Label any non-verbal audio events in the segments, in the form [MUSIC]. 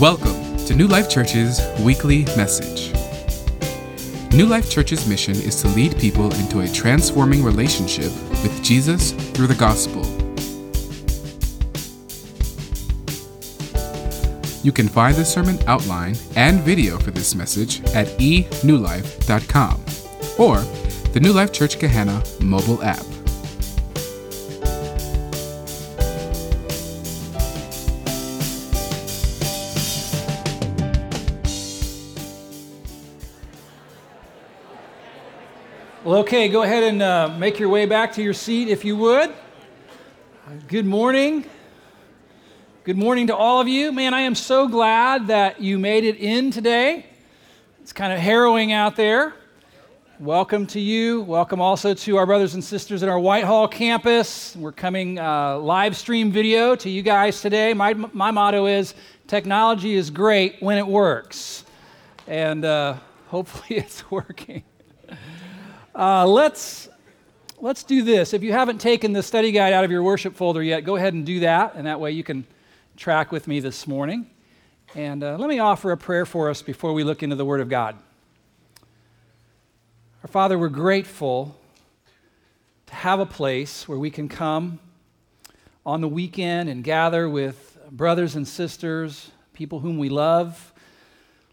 Welcome to New Life Church's weekly message. New Life Church's mission is to lead people into a transforming relationship with Jesus through the gospel. You can find the sermon outline and video for this message at enewlife.com or the New Life Church Gahanna mobile app. Well, okay, go ahead and uh, make your way back to your seat if you would. Good morning. Good morning to all of you. Man, I am so glad that you made it in today. It's kind of harrowing out there. Welcome to you. Welcome also to our brothers and sisters at our Whitehall campus. We're coming uh, live stream video to you guys today. My, my motto is technology is great when it works. And uh, hopefully [LAUGHS] it's working. Uh, let's let's do this. If you haven't taken the study guide out of your worship folder yet, go ahead and do that, and that way you can track with me this morning. And uh, let me offer a prayer for us before we look into the Word of God. Our Father, we're grateful to have a place where we can come on the weekend and gather with brothers and sisters, people whom we love,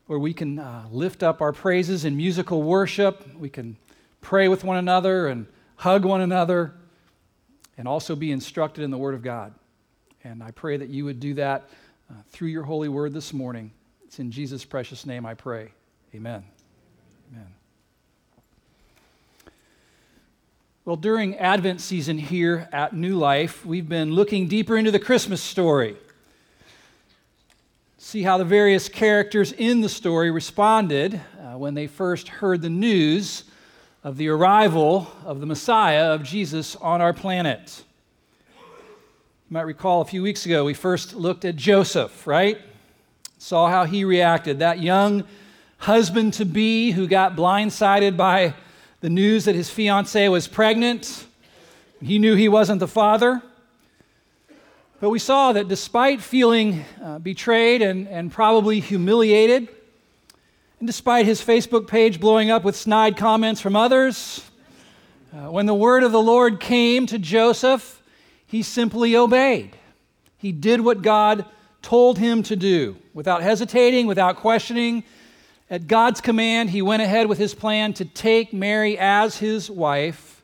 where we can uh, lift up our praises in musical worship. We can pray with one another and hug one another, and also be instructed in the Word of God. And I pray that you would do that uh, through your holy word this morning. It's in Jesus' precious name I pray. Amen. Amen. Well, during Advent season here at New Life, we've been looking deeper into the Christmas story. See how the various characters in the story responded uh, when they first heard the news of the arrival of the Messiah, of Jesus, on our planet. You might recall a few weeks ago, we first looked at Joseph, right? Saw how he reacted. That young husband to be who got blindsided by the news that his fiancee was pregnant. He knew he wasn't the father. But we saw that despite feeling uh, betrayed and, and probably humiliated, and despite his Facebook page blowing up with snide comments from others, uh, when the word of the Lord came to Joseph, he simply obeyed. He did what God told him to do without hesitating, without questioning. At God's command, he went ahead with his plan to take Mary as his wife.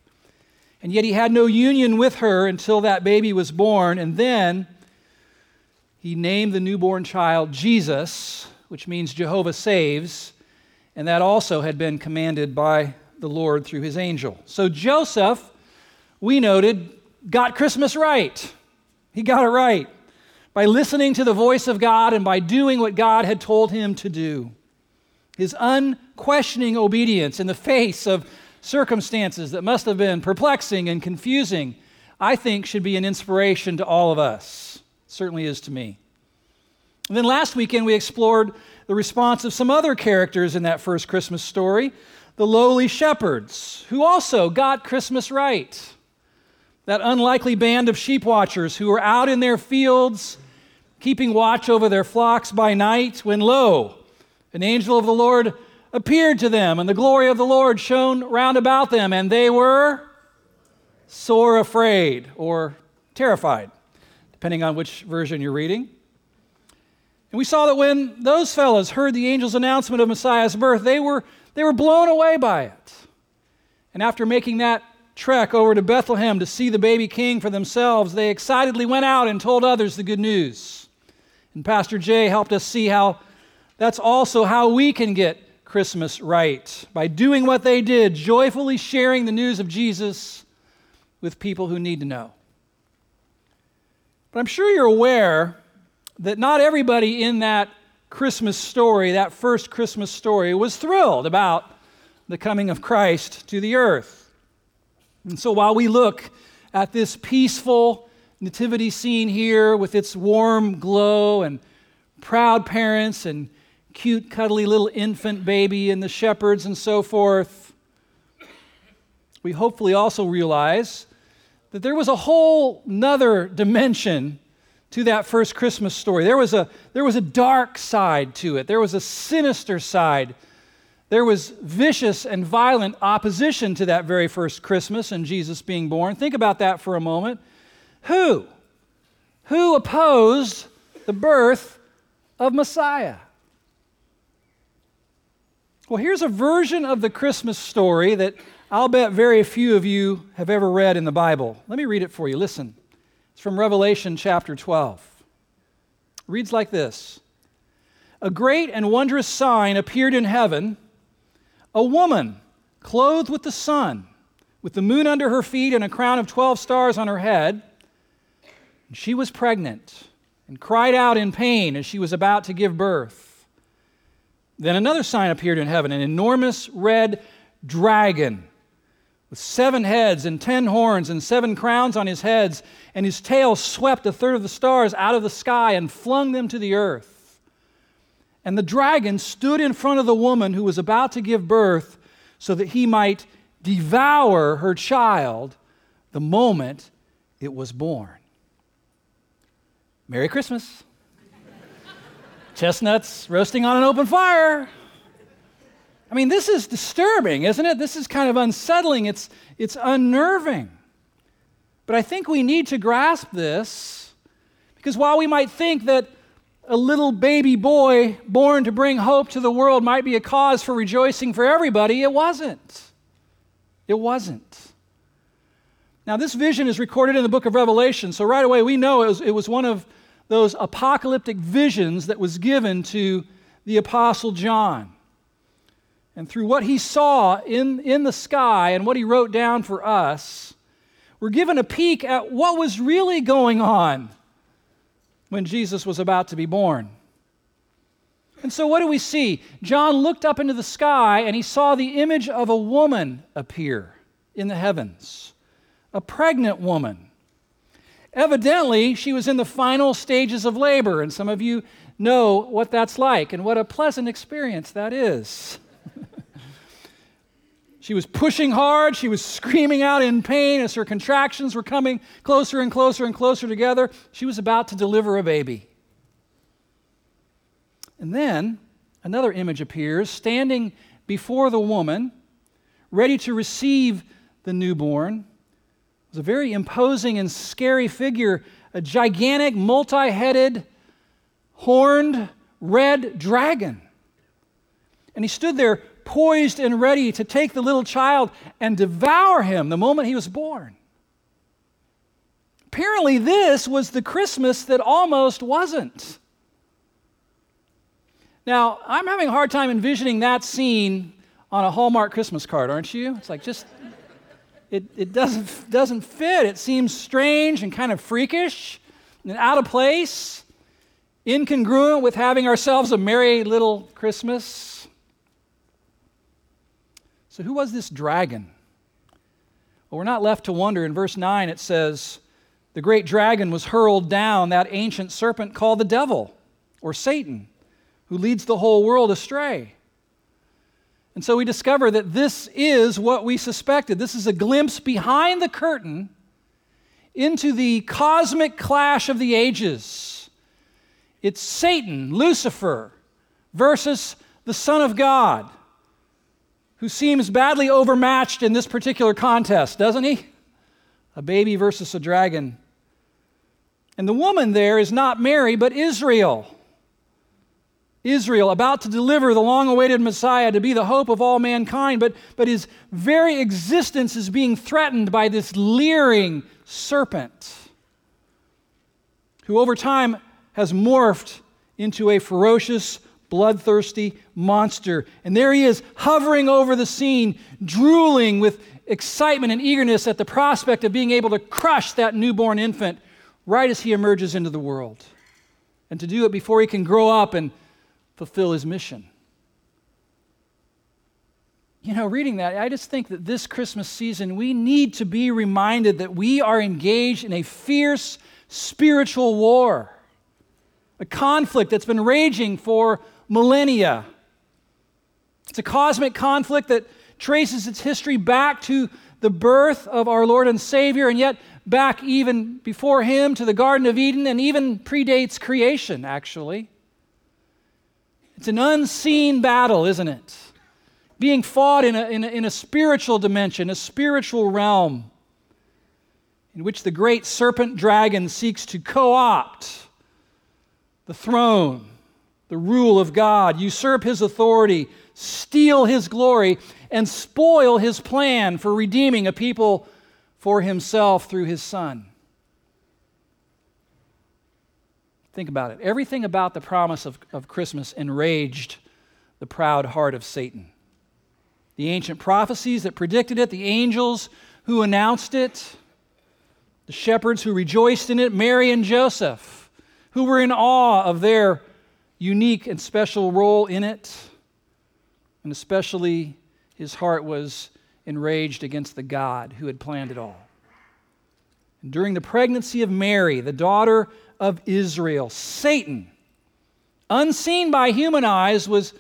And yet he had no union with her until that baby was born. And then he named the newborn child Jesus which means Jehovah saves, and that also had been commanded by the Lord through his angel. So Joseph, we noted, got Christmas right. He got it right by listening to the voice of God and by doing what God had told him to do. His unquestioning obedience in the face of circumstances that must have been perplexing and confusing, I think should be an inspiration to all of us. It certainly is to me. And then last weekend, we explored the response of some other characters in that first Christmas story the lowly shepherds, who also got Christmas right. That unlikely band of sheep watchers who were out in their fields, keeping watch over their flocks by night, when lo, an angel of the Lord appeared to them, and the glory of the Lord shone round about them, and they were sore afraid or terrified, depending on which version you're reading. And we saw that when those fellows heard the angel's announcement of Messiah's birth, they were, they were blown away by it. And after making that trek over to Bethlehem to see the baby king for themselves, they excitedly went out and told others the good news. And Pastor Jay helped us see how that's also how we can get Christmas right by doing what they did, joyfully sharing the news of Jesus with people who need to know. But I'm sure you're aware that not everybody in that Christmas story, that first Christmas story, was thrilled about the coming of Christ to the earth. And so while we look at this peaceful nativity scene here with its warm glow and proud parents and cute, cuddly little infant baby and the shepherds and so forth, we hopefully also realize that there was a whole nother dimension to that first Christmas story. There was a, there was a dark side to it, there was a sinister side. There was vicious and violent opposition to that very first Christmas and Jesus being born. Think about that for a moment. Who? Who opposed the birth of Messiah? Well, here's a version of the Christmas story that I'll bet very few of you have ever read in the Bible. Let me read it for you. Listen. It's from Revelation chapter 12. It reads like this A great and wondrous sign appeared in heaven a woman clothed with the sun, with the moon under her feet and a crown of 12 stars on her head. And she was pregnant and cried out in pain as she was about to give birth. Then another sign appeared in heaven an enormous red dragon with seven heads and ten horns and seven crowns on his heads, and his tail swept a third of the stars out of the sky and flung them to the earth. And the dragon stood in front of the woman who was about to give birth so that he might devour her child the moment it was born. Merry Christmas. [LAUGHS] Chestnuts roasting on an open fire. I mean, this is disturbing, isn't it? This is kind of unsettling. It's, it's unnerving. But I think we need to grasp this because while we might think that a little baby boy born to bring hope to the world might be a cause for rejoicing for everybody, it wasn't. It wasn't. Now, this vision is recorded in the book of Revelation, so right away we know it was, it was one of those apocalyptic visions that was given to the Apostle John. And through what he saw in, in the sky and what he wrote down for us, we're given a peek at what was really going on when Jesus was about to be born. And so, what do we see? John looked up into the sky and he saw the image of a woman appear in the heavens, a pregnant woman. Evidently, she was in the final stages of labor, and some of you know what that's like and what a pleasant experience that is. She was pushing hard. She was screaming out in pain as her contractions were coming closer and closer and closer together. She was about to deliver a baby. And then another image appears standing before the woman, ready to receive the newborn. It was a very imposing and scary figure, a gigantic, multi headed, horned red dragon. And he stood there poised and ready to take the little child and devour him the moment he was born. Apparently, this was the Christmas that almost wasn't. Now, I'm having a hard time envisioning that scene on a Hallmark Christmas card, aren't you? It's like just, it, it doesn't, doesn't fit. It seems strange and kind of freakish and out of place, incongruent with having ourselves a merry little Christmas. So, who was this dragon? Well, we're not left to wonder. In verse 9, it says, The great dragon was hurled down, that ancient serpent called the devil or Satan, who leads the whole world astray. And so we discover that this is what we suspected. This is a glimpse behind the curtain into the cosmic clash of the ages. It's Satan, Lucifer, versus the Son of God who seems badly overmatched in this particular contest, doesn't he? A baby versus a dragon. And the woman there is not Mary, but Israel. Israel, about to deliver the long awaited Messiah to be the hope of all mankind, but, but his very existence is being threatened by this leering serpent who over time has morphed into a ferocious, bloodthirsty monster. And there he is, hovering over the scene, drooling with excitement and eagerness at the prospect of being able to crush that newborn infant right as he emerges into the world. And to do it before he can grow up and fulfill his mission. You know, reading that, I just think that this Christmas season, we need to be reminded that we are engaged in a fierce spiritual war, a conflict that's been raging for millennia. It's a cosmic conflict that traces its history back to the birth of our Lord and Savior, and yet back even before him to the Garden of Eden and even predates creation, actually. It's an unseen battle, isn't it? Being fought in a, in a, in a spiritual dimension, a spiritual realm, in which the great serpent dragon seeks to co opt the throne, the rule of God, usurp his authority, steal his glory, and spoil his plan for redeeming a people for himself through his Son. Think about it. Everything about the promise of, of Christmas enraged the proud heart of Satan. The ancient prophecies that predicted it, the angels who announced it, the shepherds who rejoiced in it, Mary and Joseph, who were in awe of their unique and special role in it. And especially his heart was enraged against the God who had planned it all. And during the pregnancy of Mary, the daughter of Israel, Satan, unseen by human eyes, was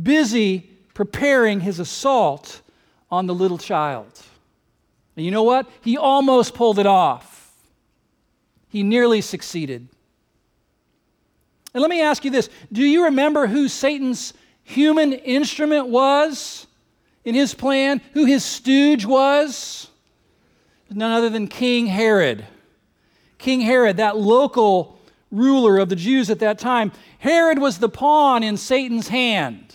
busy preparing his assault on the little child. And you know what? He almost pulled it off. He nearly succeeded. And let me ask you this Do you remember who Satan's human instrument was in his plan? Who his stooge was? None other than King Herod. King Herod, that local ruler of the Jews at that time, Herod was the pawn in Satan's hand,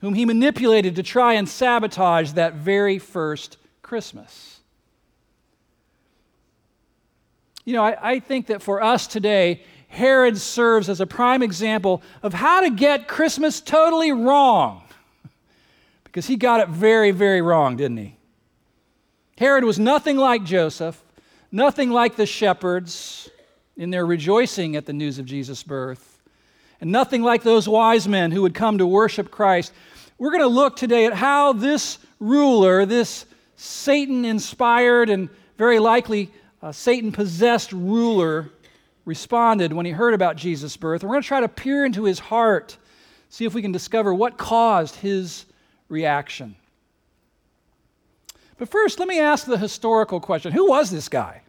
whom he manipulated to try and sabotage that very first Christmas. You know, I, I think that for us today, Herod serves as a prime example of how to get Christmas totally wrong. Because he got it very, very wrong, didn't he? Herod was nothing like Joseph, nothing like the shepherds in their rejoicing at the news of Jesus' birth, and nothing like those wise men who would come to worship Christ. We're going to look today at how this ruler, this Satan inspired and very likely uh, Satan possessed ruler, responded when he heard about Jesus' birth. We're going to try to peer into his heart, see if we can discover what caused his reaction. But first, let me ask the historical question Who was this guy?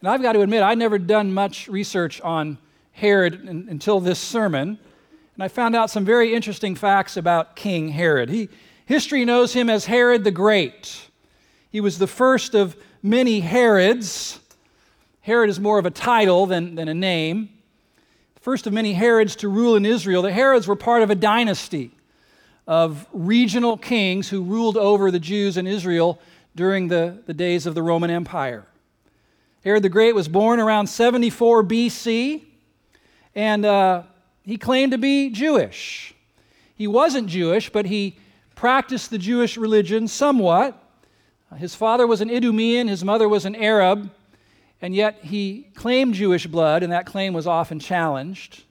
And I've got to admit, I'd never done much research on Herod until this sermon. And I found out some very interesting facts about King Herod. He, history knows him as Herod the Great. He was the first of many Herods. Herod is more of a title than, than a name. The First of many Herods to rule in Israel. The Herods were part of a dynasty of regional kings who ruled over the Jews in Israel during the, the days of the Roman Empire. Herod the Great was born around 74 BC, and uh, he claimed to be Jewish. He wasn't Jewish, but he practiced the Jewish religion somewhat. His father was an Idumean, his mother was an Arab, and yet he claimed Jewish blood, and that claim was often challenged.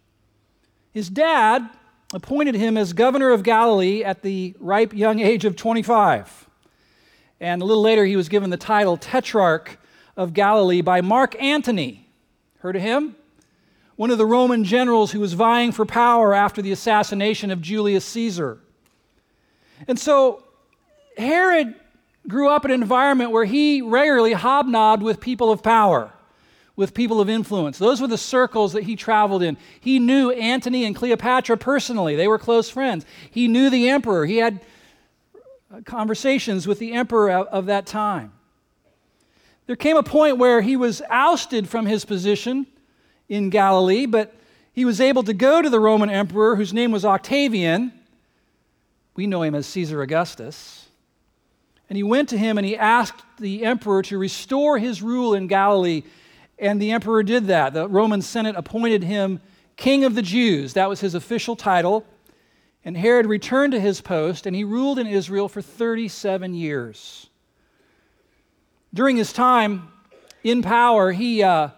His dad appointed him as governor of Galilee at the ripe young age of 25. And a little later, he was given the title Tetrarch of Galilee by Mark Antony. Heard of him? One of the Roman generals who was vying for power after the assassination of Julius Caesar. And so Herod grew up in an environment where he regularly hobnobbed with people of power, with people of influence. Those were the circles that he traveled in. He knew Antony and Cleopatra personally, they were close friends. He knew the emperor, he had conversations with the emperor of that time. There came a point where he was ousted from his position in Galilee, but he was able to go to the Roman emperor, whose name was Octavian. We know him as Caesar Augustus. And he went to him and he asked the emperor to restore his rule in Galilee. And the emperor did that. The Roman Senate appointed him King of the Jews. That was his official title. And Herod returned to his post and he ruled in Israel for 37 years. During his time in power, he uh,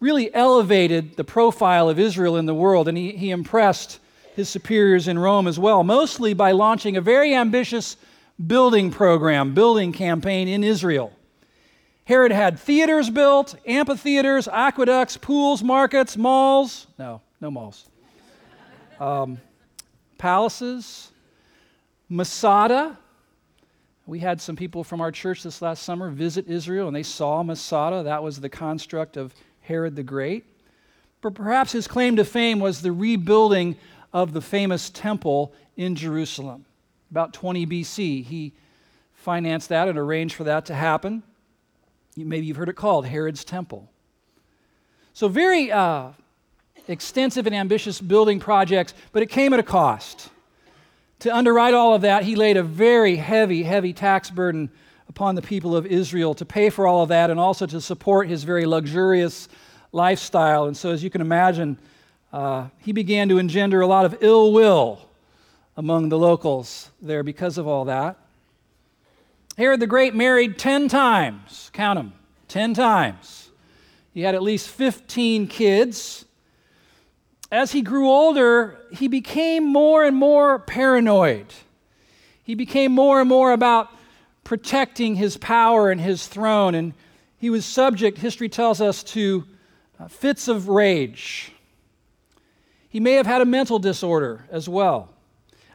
really elevated the profile of Israel in the world, and he, he impressed his superiors in Rome as well, mostly by launching a very ambitious building program, building campaign in Israel. Herod had theaters built, amphitheaters, aqueducts, pools, markets, malls. No, no malls. Um, palaces, Masada, We had some people from our church this last summer visit Israel and they saw Masada. That was the construct of Herod the Great. But perhaps his claim to fame was the rebuilding of the famous temple in Jerusalem. About 20 BC, he financed that and arranged for that to happen. Maybe you've heard it called Herod's Temple. So, very uh, extensive and ambitious building projects, but it came at a cost. To underwrite all of that, he laid a very heavy, heavy tax burden upon the people of Israel to pay for all of that and also to support his very luxurious lifestyle. And so, as you can imagine, uh, he began to engender a lot of ill will among the locals there because of all that. Herod the Great married 10 times. Count them 10 times. He had at least 15 kids as he grew older, he became more and more paranoid. He became more and more about protecting his power and his throne, and he was subject, history tells us, to uh, fits of rage. He may have had a mental disorder as well.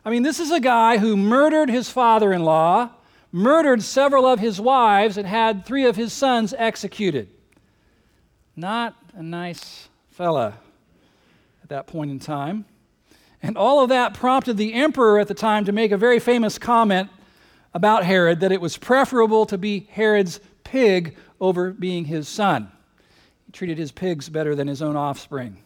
I mean, this is a guy who murdered his father in law, murdered several of his wives, and had three of his sons executed. Not a nice fella at that point in time. And all of that prompted the emperor at the time to make a very famous comment about Herod that it was preferable to be Herod's pig over being his son. He treated his pigs better than his own offspring.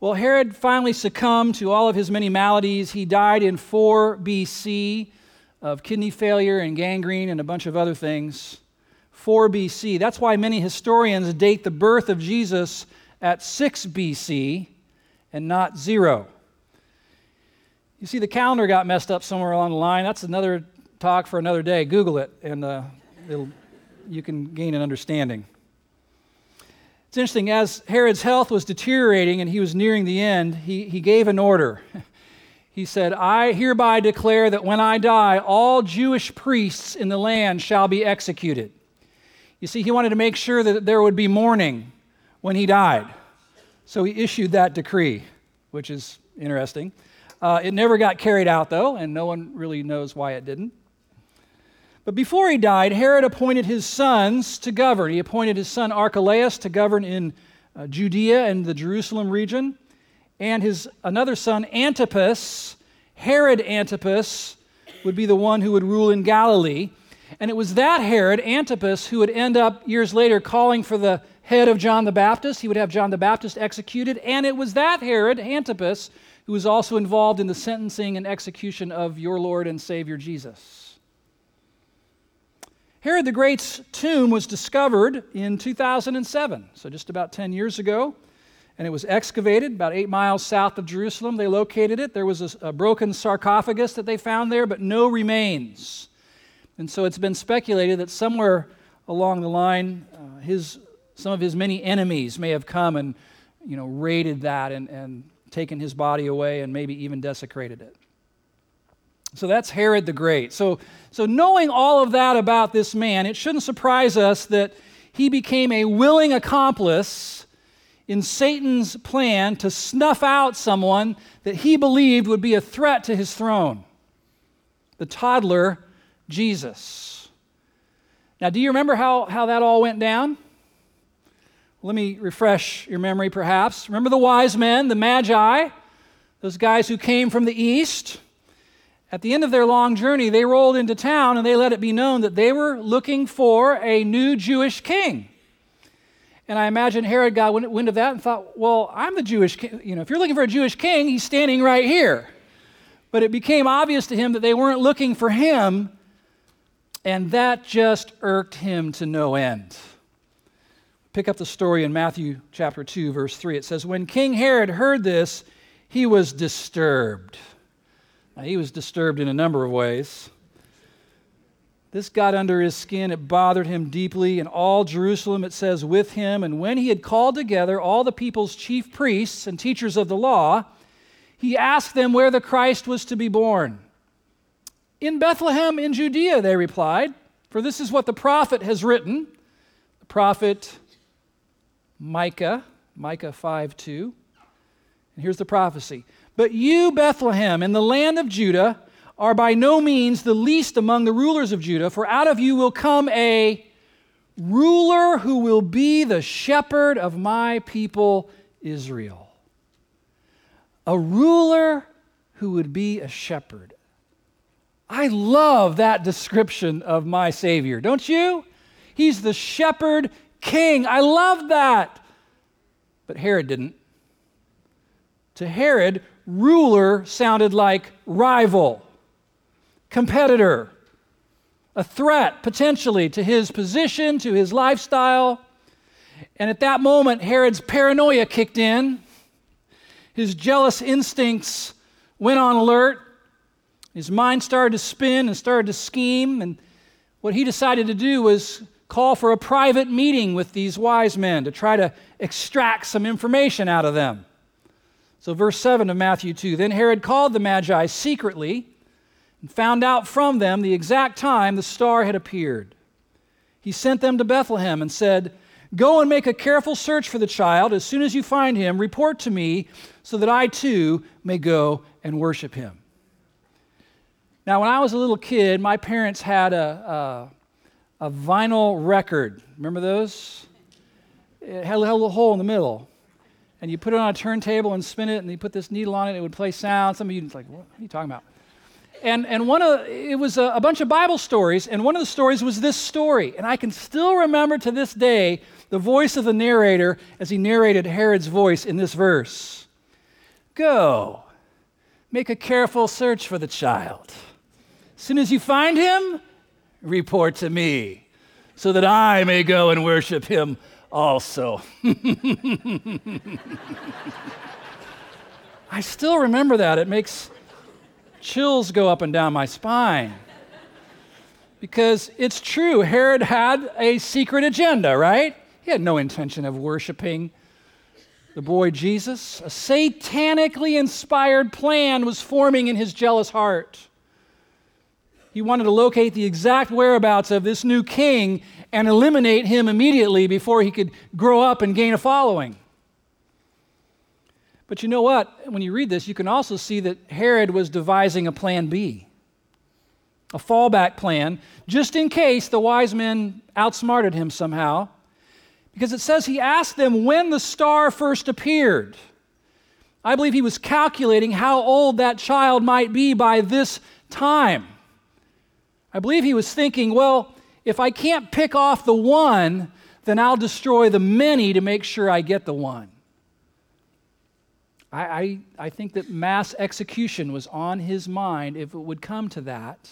Well, Herod finally succumbed to all of his many maladies. He died in 4 BC of kidney failure and gangrene and a bunch of other things. 4 BC. That's why many historians date the birth of Jesus at 6 BC and not 0. You see, the calendar got messed up somewhere along the line. That's another talk for another day. Google it, and uh, you can gain an understanding. It's interesting, as Herod's health was deteriorating and he was nearing the end, he, he gave an order. [LAUGHS] He said, I hereby declare that when I die, all Jewish priests in the land shall be executed. You see, he wanted to make sure that there would be mourning when he died. So he issued that decree, which is interesting. Uh, it never got carried out, though, and no one really knows why it didn't. But before he died, Herod appointed his sons to govern. He appointed his son Archelaus to govern in uh, Judea and the Jerusalem region, and his another son Antipas, Herod Antipas, would be the one who would rule in Galilee. And it was that Herod, Antipas, who would end up years later calling for the head of John the Baptist. He would have John the Baptist executed. And it was that Herod, Antipas, who was also involved in the sentencing and execution of your Lord and Savior Jesus. Herod the Great's tomb was discovered in 2007, so just about 10 years ago, and it was excavated about eight miles south of Jerusalem. They located it. There was a, a broken sarcophagus that they found there, but no remains. And so it's been speculated that somewhere along the line, uh, his some of his many enemies may have come and, you know, raided that and, and taken his body away and maybe even desecrated it. So that's Herod the Great. So, so knowing all of that about this man, it shouldn't surprise us that he became a willing accomplice in Satan's plan to snuff out someone that he believed would be a threat to his throne the toddler Jesus. Now, do you remember how, how that all went down? Let me refresh your memory, perhaps. Remember the wise men, the magi, those guys who came from the east? At the end of their long journey, they rolled into town and they let it be known that they were looking for a new Jewish king. And I imagine Herod got wind of that and thought, well, I'm the Jewish king. You know, if you're looking for a Jewish king, he's standing right here. But it became obvious to him that they weren't looking for him, and that just irked him to no end. Pick up the story in Matthew chapter 2, verse 3. It says, When King Herod heard this, he was disturbed. Now, he was disturbed in a number of ways. This got under his skin. It bothered him deeply. And all Jerusalem, it says, with him. And when he had called together all the people's chief priests and teachers of the law, he asked them where the Christ was to be born. In Bethlehem in Judea, they replied, for this is what the prophet has written. The prophet Micah, Micah 5 2. And here's the prophecy But you, Bethlehem, in the land of Judah, are by no means the least among the rulers of Judah, for out of you will come a ruler who will be the shepherd of my people Israel. A ruler who would be a shepherd. I love that description of my Savior, don't you? He's the shepherd king. I love that. But Herod didn't. To Herod, ruler sounded like rival competitor, a threat potentially to his position, to his lifestyle. And at that moment, Herod's paranoia kicked in. His jealous instincts went on alert. His mind started to spin and started to scheme. And what he decided to do was call for a private meeting with these wise men to try to extract some information out of them. So, verse 7 of Matthew 2 Then Herod called the Magi secretly and found out from them the exact time the star had appeared. He sent them to Bethlehem and said, Go and make a careful search for the child. As soon as you find him, report to me so that I too may go and worship him. Now, when I was a little kid, my parents had a, a, a vinyl record. Remember those? It had a little hole in the middle. And you put it on a turntable and spin it, and you put this needle on it, and it would play sound. Some of you like, what are you talking about? and, and one of it was a, a, bunch of bible stories and one of the stories was this story and i can still remember to this day the voice of the narrator as he narrated herod's voice in this verse go make a careful search for the child as soon as you find him report to me so that i may go and worship him also i still remember that it makes chills go up and down my spine. Because it's true, Herod had a secret agenda, right? He had no intention of worshiping the boy Jesus. A satanically inspired plan was forming in his jealous heart. He wanted to locate the exact whereabouts of this new king and eliminate him immediately before he could grow up and gain a following. But you know what? When you read this, you can also see that Herod was devising a plan B, a fallback plan, just in case the wise men outsmarted him somehow. Because it says he asked them when the star first appeared. I believe he was calculating how old that child might be by this time. I believe he was thinking, well, if I can't pick off the one, then I'll destroy the many to make sure I get the one. I, I, I think that mass execution was on his mind if it would come to that,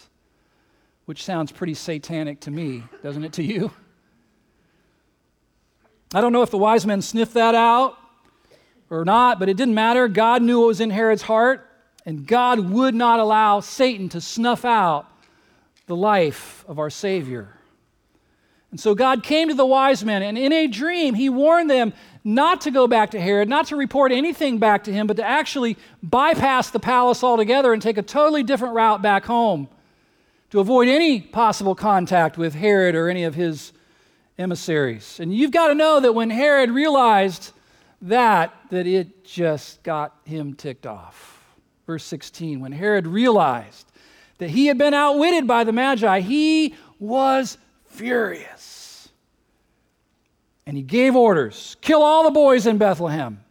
which sounds pretty satanic to me, doesn't it to you? I don't know if the wise men sniffed that out or not, but it didn't matter. God knew what was in Herod's heart, and God would not allow Satan to snuff out the life of our Savior. And so God came to the wise men, and in a dream, he warned them not to go back to Herod, not to report anything back to him, but to actually bypass the palace altogether and take a totally different route back home to avoid any possible contact with Herod or any of his emissaries. And you've got to know that when Herod realized that, that it just got him ticked off. Verse 16, when Herod realized that he had been outwitted by the Magi, he was furious. And he gave orders kill all the boys in Bethlehem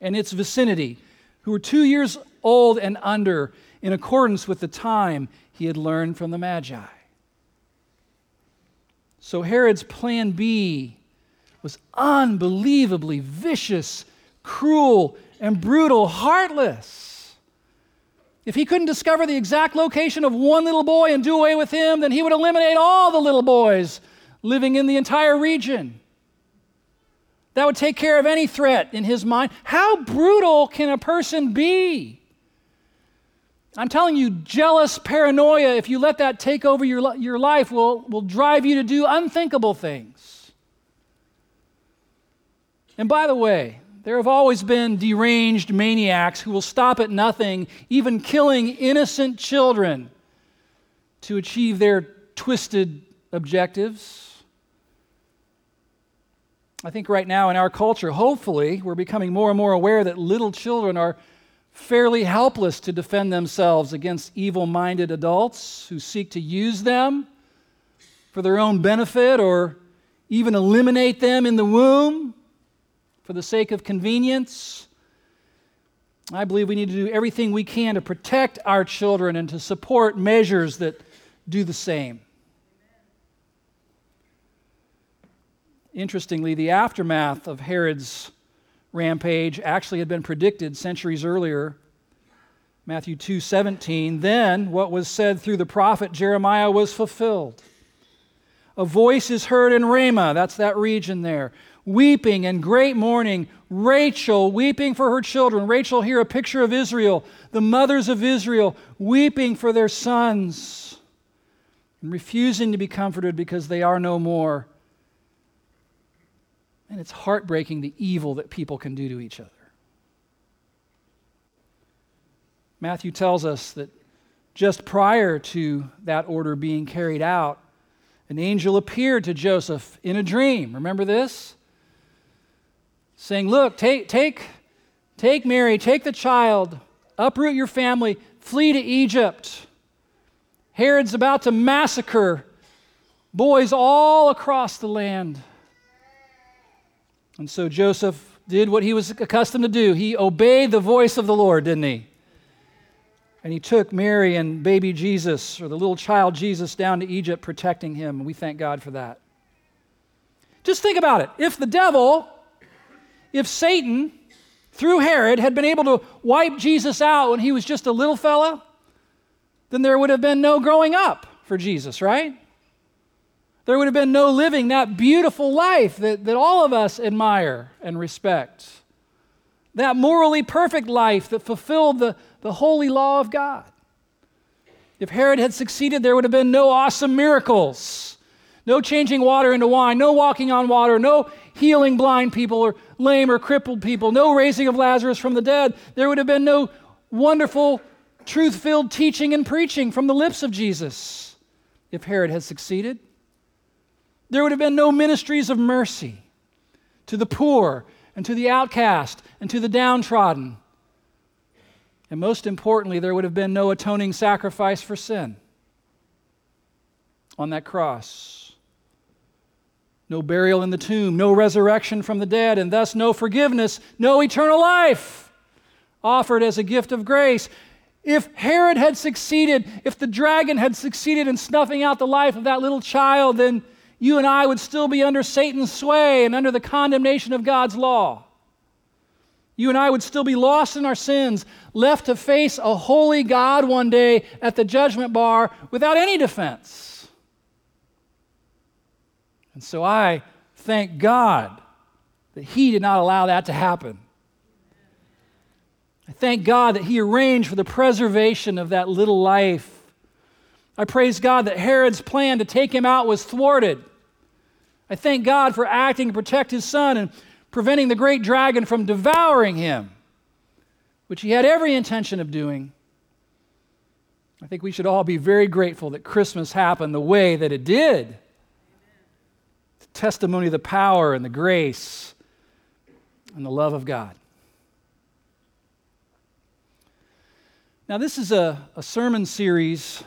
and its vicinity who were two years old and under, in accordance with the time he had learned from the Magi. So Herod's plan B was unbelievably vicious, cruel, and brutal, heartless. If he couldn't discover the exact location of one little boy and do away with him, then he would eliminate all the little boys living in the entire region. That would take care of any threat in his mind. How brutal can a person be? I'm telling you, jealous paranoia, if you let that take over your, your life, will, will drive you to do unthinkable things. And by the way, there have always been deranged maniacs who will stop at nothing, even killing innocent children to achieve their twisted objectives. I think right now in our culture, hopefully, we're becoming more and more aware that little children are fairly helpless to defend themselves against evil minded adults who seek to use them for their own benefit or even eliminate them in the womb for the sake of convenience. I believe we need to do everything we can to protect our children and to support measures that do the same. Interestingly, the aftermath of Herod's rampage actually had been predicted centuries earlier. Matthew 2:17 Then what was said through the prophet Jeremiah was fulfilled. A voice is heard in Ramah, that's that region there, weeping and great mourning, Rachel weeping for her children. Rachel here a picture of Israel, the mothers of Israel weeping for their sons and refusing to be comforted because they are no more. And it's heartbreaking the evil that people can do to each other. Matthew tells us that just prior to that order being carried out, an angel appeared to Joseph in a dream. Remember this? Saying, Look, take, take, take Mary, take the child, uproot your family, flee to Egypt. Herod's about to massacre boys all across the land. And so Joseph did what he was accustomed to do. He obeyed the voice of the Lord, didn't he? And he took Mary and baby Jesus, or the little child Jesus, down to Egypt, protecting him. And we thank God for that. Just think about it. If the devil, if Satan, through Herod, had been able to wipe Jesus out when he was just a little fella, then there would have been no growing up for Jesus, right? There would have been no living that beautiful life that, that all of us admire and respect. That morally perfect life that fulfilled the, the holy law of God. If Herod had succeeded, there would have been no awesome miracles, no changing water into wine, no walking on water, no healing blind people or lame or crippled people, no raising of Lazarus from the dead. There would have been no wonderful, truth filled teaching and preaching from the lips of Jesus if Herod had succeeded. There would have been no ministries of mercy to the poor and to the outcast and to the downtrodden. And most importantly, there would have been no atoning sacrifice for sin on that cross. No burial in the tomb, no resurrection from the dead, and thus no forgiveness, no eternal life offered as a gift of grace. If Herod had succeeded, if the dragon had succeeded in snuffing out the life of that little child, then you and I would still be under Satan's sway and under the condemnation of God's law. You and I would still be lost in our sins, left to face a holy God one day at the judgment bar without any defense. And so I thank God that He did not allow that to happen. I thank God that He arranged for the preservation of that little life. I praise God that Herod's plan to take him out was thwarted. I thank God for acting to protect his son and preventing the great dragon from devouring him, which he had every intention of doing. I think we should all be very grateful that Christmas happened the way that it did. testimony of the power and the grace and the love of God. Now, this is a, a sermon series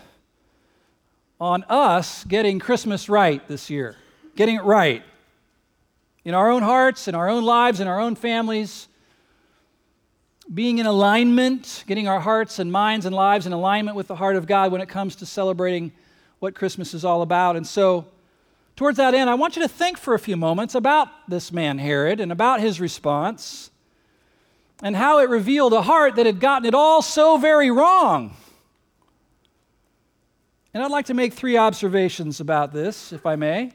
on us getting Christmas right this year getting it right in our own hearts, in our own lives, in our own families, being in alignment, getting our hearts and minds and lives in alignment with the heart of God when it comes to celebrating what Christmas is all about. And so, towards that end, I want you to think for a few moments about this man, Herod, and about his response, and how it revealed a heart that had gotten it all so very wrong. And I'd like to make three observations about this, if I may.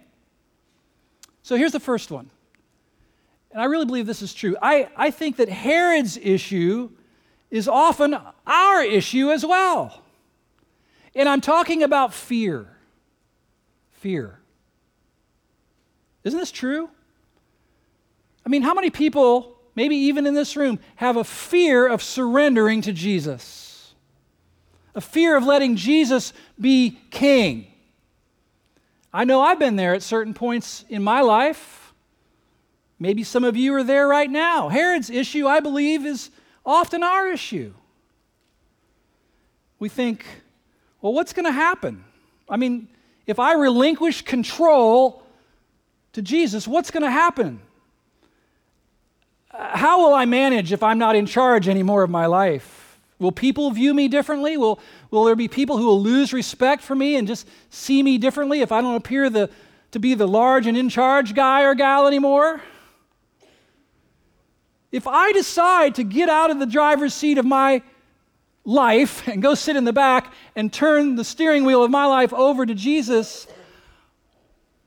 So here's the first one. And I really believe this is true. I, I think that Herod's issue is often our issue as well. And I'm talking about fear. Fear. Isn't this true? I mean, how many people, maybe even in this room, have a fear of surrendering to Jesus? A fear of letting Jesus be king? I know I've been there at certain points in my life. Maybe some of you are there right now. Herod's issue, I believe, is often our issue. We think, well, what's going to happen? I mean, if I relinquish control to Jesus, what's going to happen? Uh, how will I manage if I'm not in charge anymore of my life? Will people view me differently? Will, will there be people who will lose respect for me and just see me differently if I don't appear the, to be the large and in charge guy or gal anymore? If I decide to get out of the driver's seat of my life [LAUGHS] and go sit in the back and turn the steering wheel of my life over to Jesus,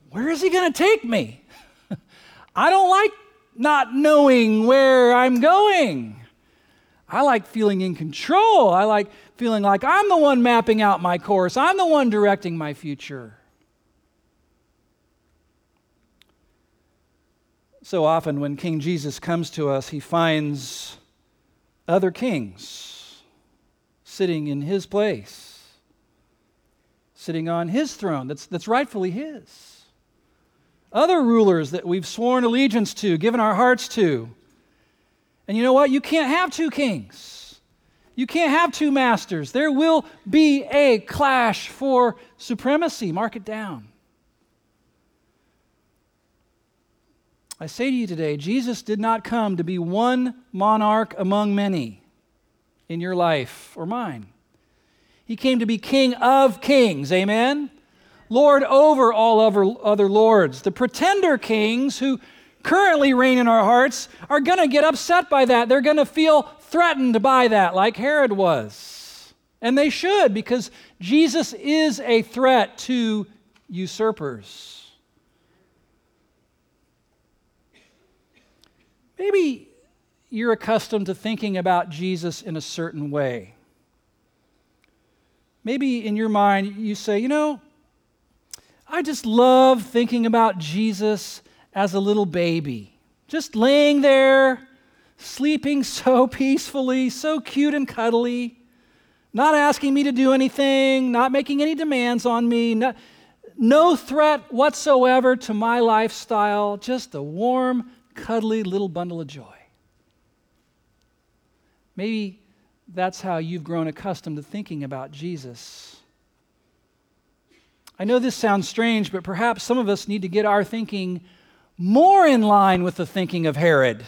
where is he going to take me? [LAUGHS] I don't like not knowing where I'm going. I like feeling in control. I like feeling like I'm the one mapping out my course, I'm the one directing my future. So often, when King Jesus comes to us, he finds other kings sitting in his place, sitting on his throne that's, that's rightfully his. Other rulers that we've sworn allegiance to, given our hearts to. And you know what? You can't have two kings. You can't have two masters. There will be a clash for supremacy. Mark it down. I say to you today, Jesus did not come to be one monarch among many in your life or mine. He came to be King of kings, amen? Lord over all other, other lords. The pretender kings who currently reign in our hearts are going to get upset by that. They're going to feel threatened by that, like Herod was. And they should, because Jesus is a threat to usurpers. Maybe you're accustomed to thinking about Jesus in a certain way. Maybe in your mind you say, you know, I just love thinking about Jesus as a little baby, just laying there, sleeping [LAUGHS] so peacefully, so cute and cuddly, not asking me to do anything, not making any demands on me, no, no threat whatsoever to my lifestyle, just a warm, cuddly little bundle of joy. Maybe that's how you've grown accustomed to thinking about Jesus. I know this sounds strange, but perhaps some of us need to get our thinking more in line with the thinking of Herod.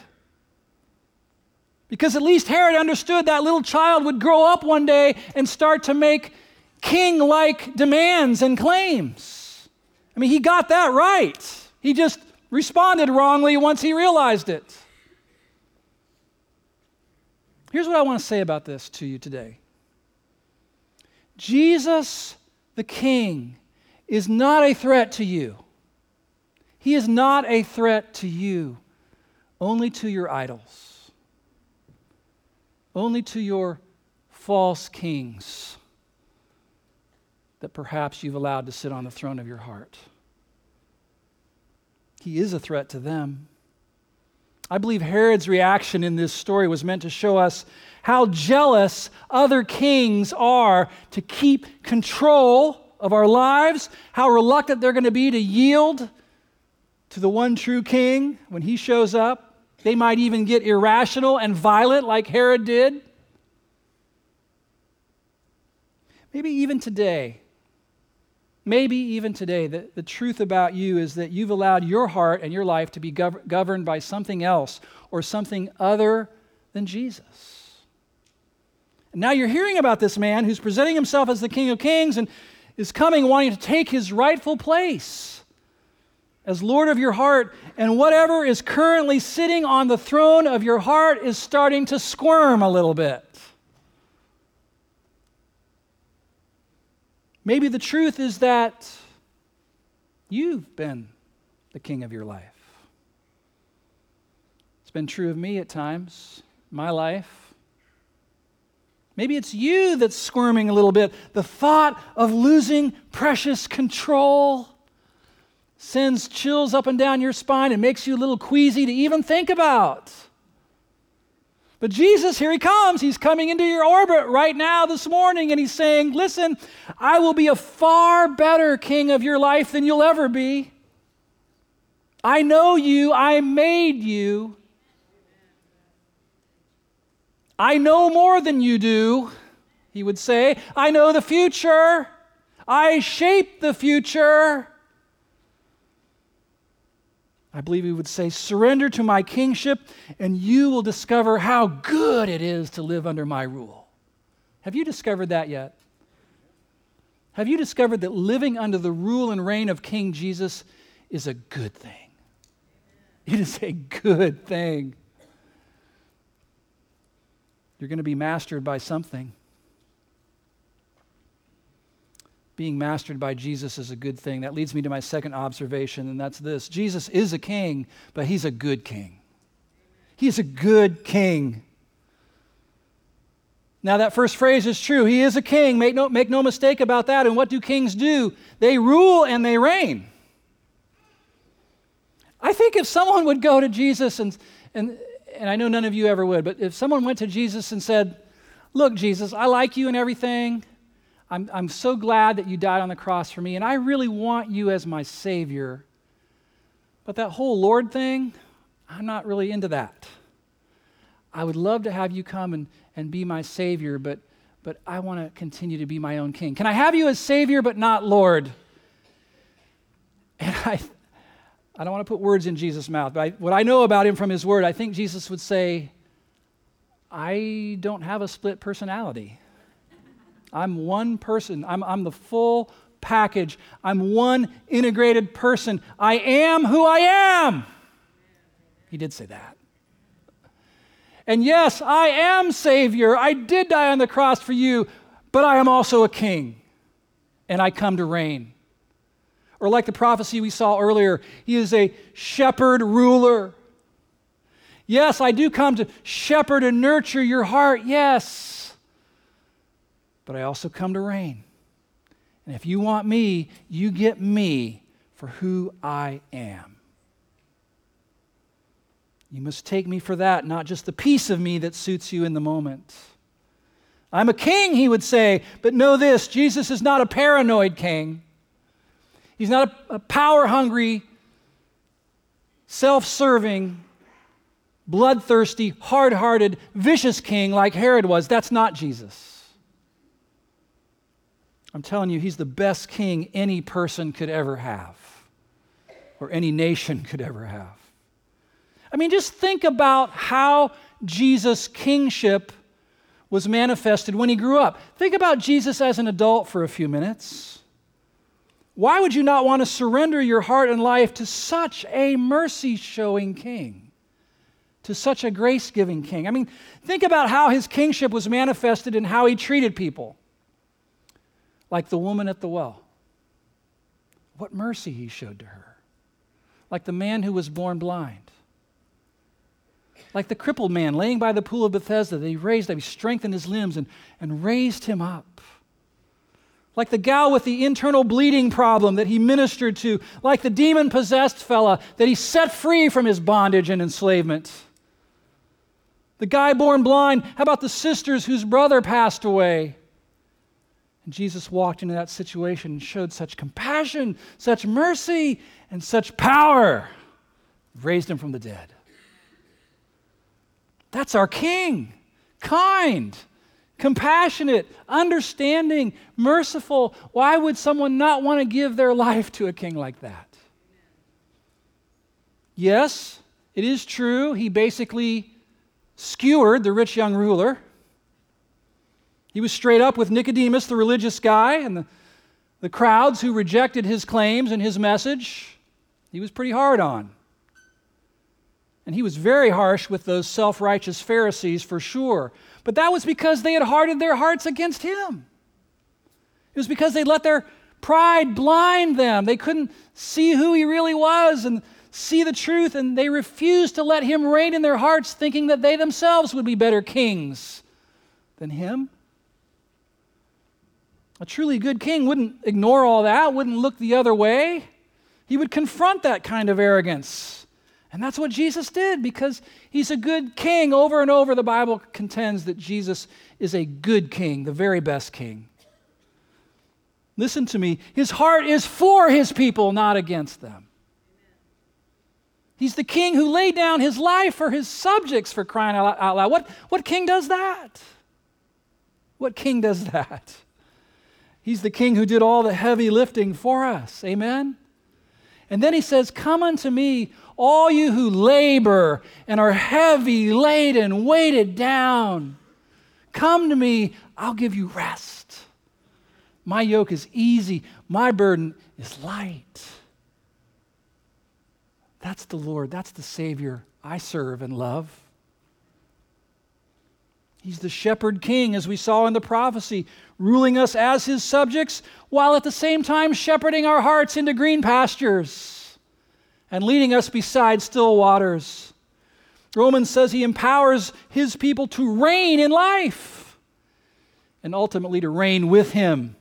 Because at least Herod understood that little child would grow up one day and start to make king like demands and claims. I mean, he got that right. He just responded wrongly once he realized it. Here's what I want to say about this to you today Jesus the King is not a threat to you. He is not a threat to you, only to your idols, only to your false kings that perhaps you've allowed to sit on the throne of your heart. He is a threat to them. I believe Herod's reaction in this story was meant to show us how jealous other kings are to keep control of our lives, how reluctant they're going to be to yield to the one true king when he shows up. They might even get irrational and violent like Herod did. Maybe even today, Maybe even today, the, the truth about you is that you've allowed your heart and your life to be gov- governed by something else or something other than Jesus. And now you're hearing about this man who's presenting himself as the King of Kings and is coming wanting to take his rightful place as Lord of your heart, and whatever is currently sitting on the throne of your heart is starting to squirm a little bit. Maybe the truth is that you've been the king of your life. It's been true of me at times, my life. Maybe it's you that's squirming a little bit. The thought of losing precious control sends chills up and down your spine and makes you a little queasy to even think about. But Jesus, here he comes. He's coming into your orbit right now this morning, and he's saying, Listen, I will be a far better king of your life than you'll ever be. I know you, I made you. I know more than you do, he would say. I know the future. I shape the future. I believe he would say, Surrender to my kingship, and you will discover how good it is to live under my rule. Have you discovered that yet? Have you discovered that living under the rule and reign of King Jesus is a good thing? It is a good thing. You're going to be mastered by something. Being mastered by Jesus is a good thing. That leads me to my second observation, and that's this Jesus is a king, but he's a good king. He's a good king. Now, that first phrase is true. He is a king. Make no, make no mistake about that. And what do kings do? They rule and they reign. I think if someone would go to Jesus and, and, and I know none of you ever would, but if someone went to Jesus and said, Look, Jesus, I like you and everything. I'm, I'm so glad that you died on the cross for me, and I really want you as my Savior. But that whole Lord thing, I'm not really into that. I would love to have you come and, and be my Savior, but, but I want to continue to be my own King. Can I have you as Savior, but not Lord? And I, I don't want to put words in Jesus' mouth, but I, what I know about him from his word, I think Jesus would say, I don't have a split personality. I'm one person, I'm, I'm the full package. I'm one integrated person. I am who I am. He did say that. And yes, I am Savior. I did die on the cross for you, but I am also a king, and I come to reign. Or, like the prophecy we saw earlier, he is a shepherd ruler. Yes, I do come to shepherd and nurture your heart, yes. But I also come to reign. And if you want me, you get me for who I am. You must take me for that, not just the piece of me that suits you in the moment. I'm a king, he would say, but know this Jesus is not a paranoid king. He's not a, a power hungry, self serving, bloodthirsty, hard hearted, vicious king like Herod was. That's not Jesus. I'm telling you, he's the best king any person could ever have, or any nation could ever have. I mean, just think about how Jesus' kingship was manifested when he grew up. Think about Jesus as an adult for a few minutes. Why would you not want to surrender your heart and life to such a mercy showing king? To such a grace giving king? I mean, think about how his kingship was manifested and how he treated people. Like the woman at the well. What mercy he showed to her. Like the man who was born blind. Like the crippled man laying by the pool of Bethesda that he raised up, he strengthened his limbs and, and raised him up like the gal with the internal bleeding problem that he ministered to, like the demon possessed fella that he set free from his bondage and enslavement. The guy born blind, how about the sisters whose brother passed away? And Jesus walked into that situation and showed such compassion, such mercy, and such power, raised him from the dead. That's our King, kind compassionate, understanding, merciful. Why would someone not want to give their life to a king like that? Yes, it is true. He basically skewered the rich young ruler. He was straight up with Nicodemus, the religious guy, and the, the crowds who rejected his claims and his message. He was pretty hard on. And he was very harsh with those self righteous Pharisees for sure. But that was because they had hardened their hearts against him. It was because they let their pride blind them. They couldn't see who he really was and see the truth, and they refused to let him reign in their hearts, thinking that they themselves would be better kings than him. A truly good king wouldn't ignore all that, wouldn't look the other way. He would confront that kind of arrogance. And that's what Jesus did because he's a good king. Over and over, the Bible contends that Jesus is a good king, the very best king. Listen to me. His heart is for his people, not against them. He's the king who laid down his life for his subjects for crying out loud. What, what king does that? What king does that? He's the king who did all the heavy lifting for us. Amen? And then he says, Come unto me, all you who labor and are heavy laden, weighted down. Come to me, I'll give you rest. My yoke is easy, my burden is light. That's the Lord, that's the Savior I serve and love. He's the shepherd king, as we saw in the prophecy, ruling us as his subjects, while at the same time shepherding our hearts into green pastures and leading us beside still waters. Romans says he empowers his people to reign in life and ultimately to reign with him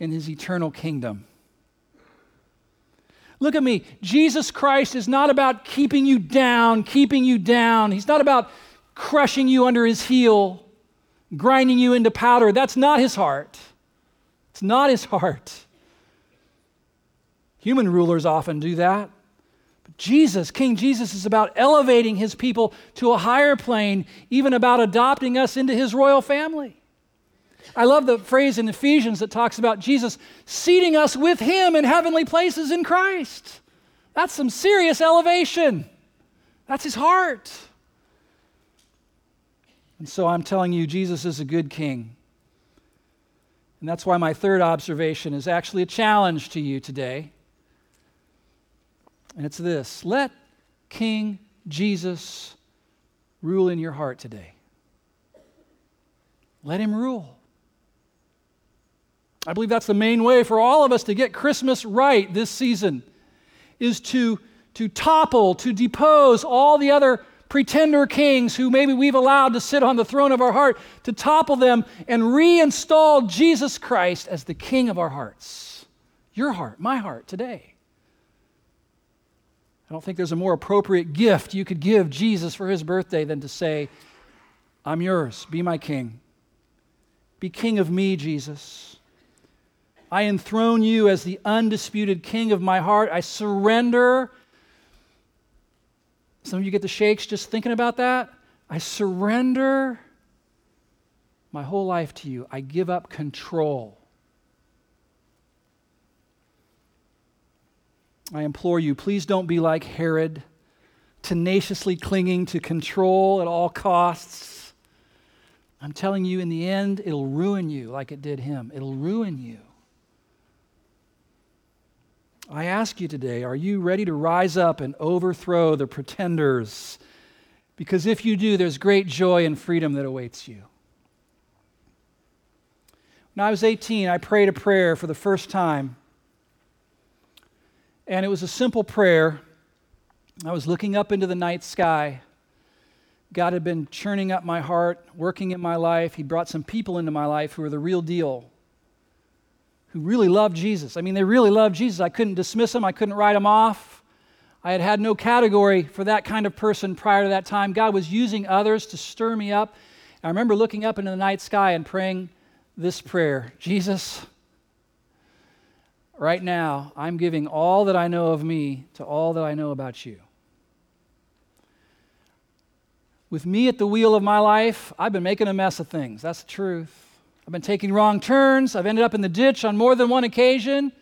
in his eternal kingdom. Look at me. Jesus Christ is not about keeping you down, keeping you down. He's not about crushing you under his heel, grinding you into powder. That's not his heart. It's not his heart. Human rulers often do that. But Jesus, King Jesus, is about elevating his people to a higher plane, even about adopting us into his royal family. I love the phrase in Ephesians that talks about Jesus seating us with him in heavenly places in Christ. That's some serious elevation. That's his heart. And so I'm telling you, Jesus is a good king. And that's why my third observation is actually a challenge to you today. And it's this let King Jesus rule in your heart today. Let him rule. I believe that's the main way for all of us to get Christmas right this season is to, to topple, to depose all the other pretender kings who maybe we've allowed to sit on the throne of our heart, to topple them and reinstall Jesus Christ as the king of our hearts. Your heart, my heart today. I don't think there's a more appropriate gift you could give Jesus for his birthday than to say, I'm yours, be my king. Be king of me, Jesus. I enthrone you as the undisputed king of my heart. I surrender. Some of you get the shakes just thinking about that. I surrender my whole life to you. I give up control. I implore you, please don't be like Herod, tenaciously clinging to control at all costs. I'm telling you, in the end, it'll ruin you like it did him. It'll ruin you. I ask you today are you ready to rise up and overthrow the pretenders? Because if you do, there's great joy and freedom that awaits you. When I was 18, I prayed a prayer for the first time. And it was a simple prayer. I was looking up into the night sky. God had been churning up my heart, working in my life. He brought some people into my life who were the real deal who really loved Jesus. I mean, they really loved Jesus. I couldn't dismiss them, I couldn't write them off. I had had no category for that kind of person prior to that time. God was using others to stir me up. I remember looking up into the night sky and praying this prayer Jesus, right now, I'm giving all that I know of me to all that I know about you. With me at the wheel of my life, I've been making a mess of things. That's the truth. I've been taking wrong turns. I've ended up in the ditch on more than one occasion.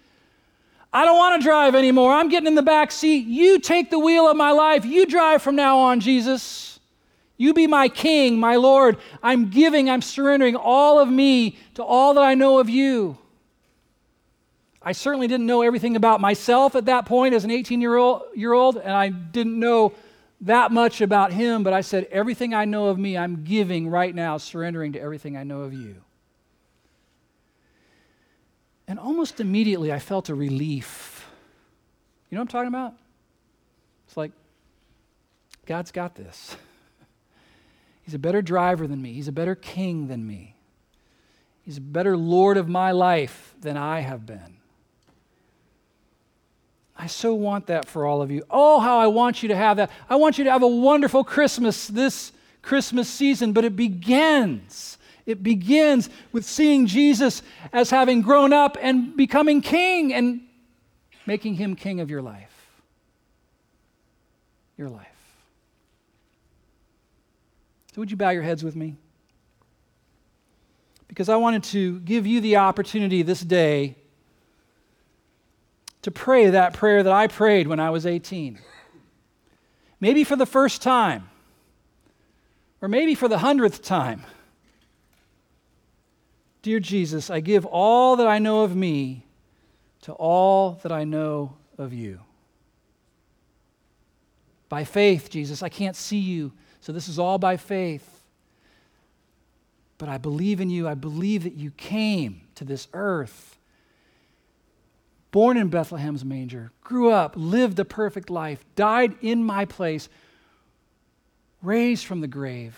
I don't want to drive anymore. I'm getting in the back seat. You take the wheel of my life. You drive from now on, Jesus. You be my king, my Lord. I'm giving, I'm surrendering all of me to all that I know of you. I certainly didn't know everything about myself at that point as an 18 year old, year old, and I didn't know that much about him, but I said, Everything I know of me, I'm giving right now, surrendering to everything I know of you. And almost immediately, I felt a relief. You know what I'm talking about? It's like, God's got this. [LAUGHS] He's a better driver than me, He's a better king than me. He's a better Lord of my life than I have been. I so want that for all of you. Oh, how I want you to have that. I want you to have a wonderful Christmas this Christmas season, but it begins it begins with seeing Jesus as having grown up and becoming king and making him king of your life. your life. So, would you bow your heads with me? Because I wanted to give you the opportunity this day to pray that prayer that I prayed when I was 18. Maybe for the first time, or maybe for the hundredth time. Dear Jesus, I give all that I know of me to all that I know of you. By faith, Jesus, I can't see you, so this is all by faith. But I believe in you. I believe that you came to this earth, born in Bethlehem's manger, grew up, lived a perfect life, died in my place, raised from the grave,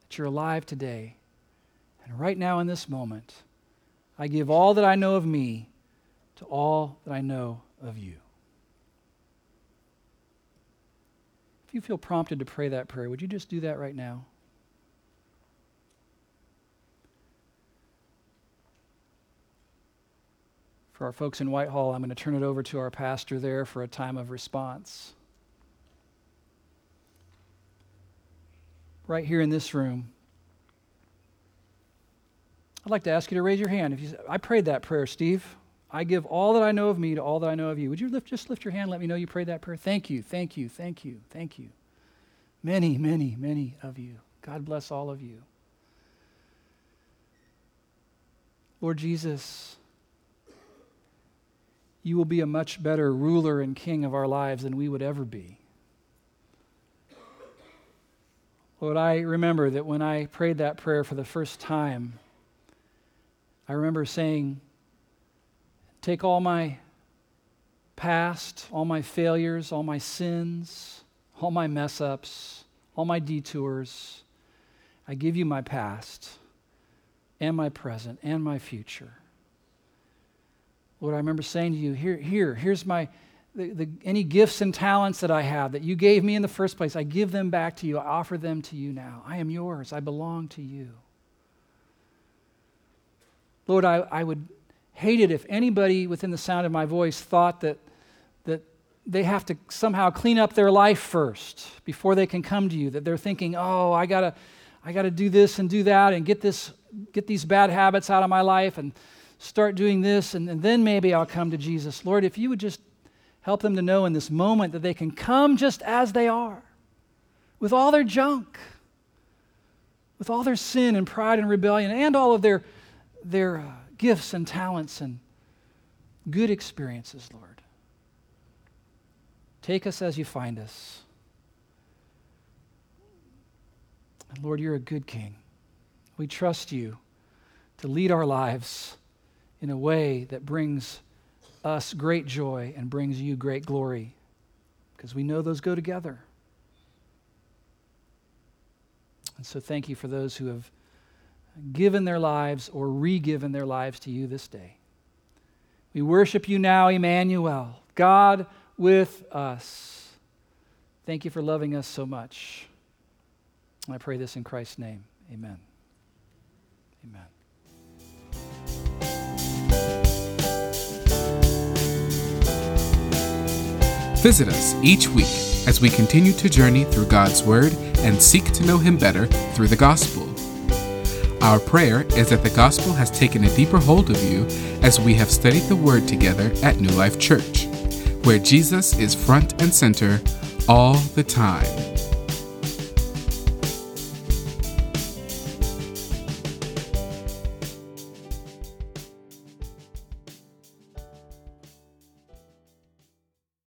that you're alive today. And right now, in this moment, I give all that I know of me to all that I know of you. If you feel prompted to pray that prayer, would you just do that right now? For our folks in Whitehall, I'm going to turn it over to our pastor there for a time of response. Right here in this room, I'd like to ask you to raise your hand. If you, I prayed that prayer, Steve. I give all that I know of me to all that I know of you. Would you lift, just lift your hand let me know you prayed that prayer? Thank you, thank you, thank you, thank you. Many, many, many of you. God bless all of you. Lord Jesus, you will be a much better ruler and king of our lives than we would ever be. Lord, I remember that when I prayed that prayer for the first time, I remember saying, Take all my past, all my failures, all my sins, all my mess ups, all my detours. I give you my past and my present and my future. Lord, I remember saying to you, here, here, here's my, the, the, any gifts and talents that I have that you gave me in the first place, I give them back to you. I offer them to you now. I am yours. I belong to you. Lord, I, I would hate it if anybody within the sound of my voice thought that, that they have to somehow clean up their life first before they can come to you, that they're thinking, oh, I gotta, I gotta do this and do that and get this, get these bad habits out of my life and start doing this, and, and then maybe I'll come to Jesus. Lord, if you would just help them to know in this moment that they can come just as they are, with all their junk, with all their sin and pride and rebellion, and all of their their uh, gifts and talents and good experiences, Lord. Take us as you find us. And Lord, you're a good king. We trust you to lead our lives in a way that brings us great joy and brings you great glory because we know those go together. And so thank you for those who have given their lives or re given their lives to you this day. We worship you now, Emmanuel, God with us. Thank you for loving us so much. I pray this in Christ's name. Amen. Amen. Visit us each week as we continue to journey through God's Word and seek to know Him better through the gospel. Our prayer is that the gospel has taken a deeper hold of you as we have studied the word together at New Life Church, where Jesus is front and center all the time.